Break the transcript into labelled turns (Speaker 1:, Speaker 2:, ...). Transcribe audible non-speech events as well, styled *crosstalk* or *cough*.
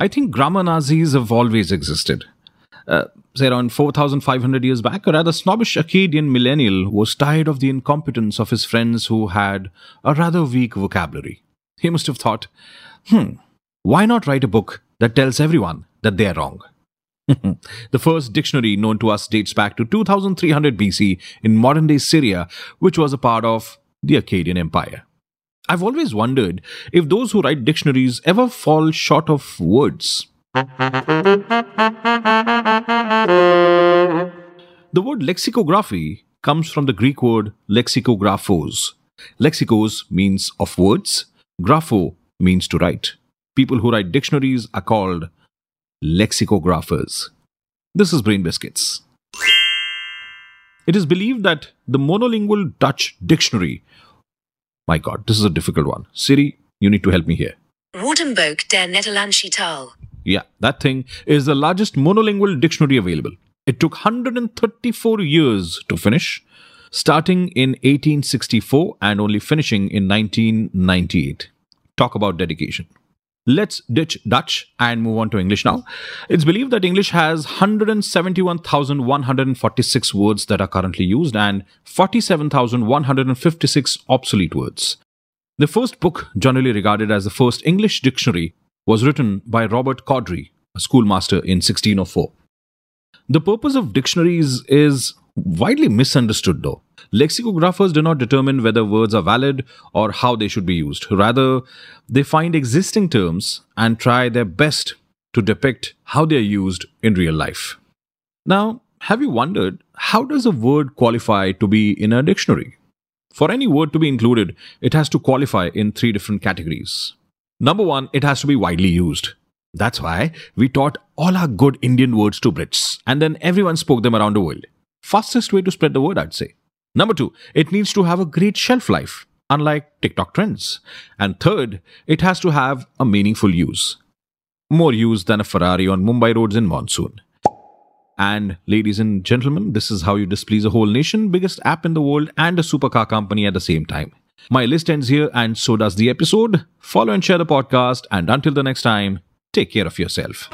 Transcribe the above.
Speaker 1: I think grammar Nazis have always existed. Uh, say around 4,500 years back, a rather snobbish Akkadian millennial was tired of the incompetence of his friends who had a rather weak vocabulary. He must have thought, hmm, why not write a book that tells everyone that they are wrong? *laughs* the first dictionary known to us dates back to 2300 BC in modern day Syria, which was a part of the Akkadian Empire. I've always wondered if those who write dictionaries ever fall short of words. The word lexicography comes from the Greek word lexicographos. Lexicos means of words, grapho means to write. People who write dictionaries are called lexicographers. This is Brain Biscuits. It is believed that the monolingual Dutch dictionary. My god, this is a difficult one. Siri, you need to help me here.
Speaker 2: Woordenboek der Nederlandsche Taal.
Speaker 1: Yeah, that thing is the largest monolingual dictionary available. It took 134 years to finish, starting in 1864 and only finishing in 1998. Talk about dedication. Let's ditch Dutch and move on to English now. It's believed that English has 171,146 words that are currently used and 47,156 obsolete words. The first book, generally regarded as the first English dictionary, was written by Robert Cawdrey, a schoolmaster in 1604. The purpose of dictionaries is widely misunderstood, though. Lexicographers do not determine whether words are valid or how they should be used. Rather, they find existing terms and try their best to depict how they are used in real life. Now, have you wondered how does a word qualify to be in a dictionary? For any word to be included, it has to qualify in three different categories. Number one, it has to be widely used. That's why we taught all our good Indian words to Brits, and then everyone spoke them around the world. Fastest way to spread the word, I'd say. Number two, it needs to have a great shelf life, unlike TikTok trends. And third, it has to have a meaningful use. More use than a Ferrari on Mumbai roads in monsoon. And ladies and gentlemen, this is how you displease a whole nation, biggest app in the world, and a supercar company at the same time. My list ends here, and so does the episode. Follow and share the podcast, and until the next time, take care of yourself.